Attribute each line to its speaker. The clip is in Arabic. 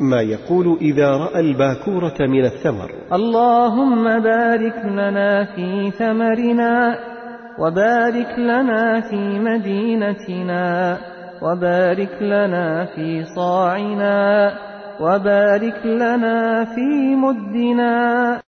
Speaker 1: ما يقول إذا رأى الباكورة من الثمر.
Speaker 2: اللهم بارك لنا في ثمرنا وبارك لنا في مدينتنا وبارك لنا في صاعنا وبارك لنا في مدنا.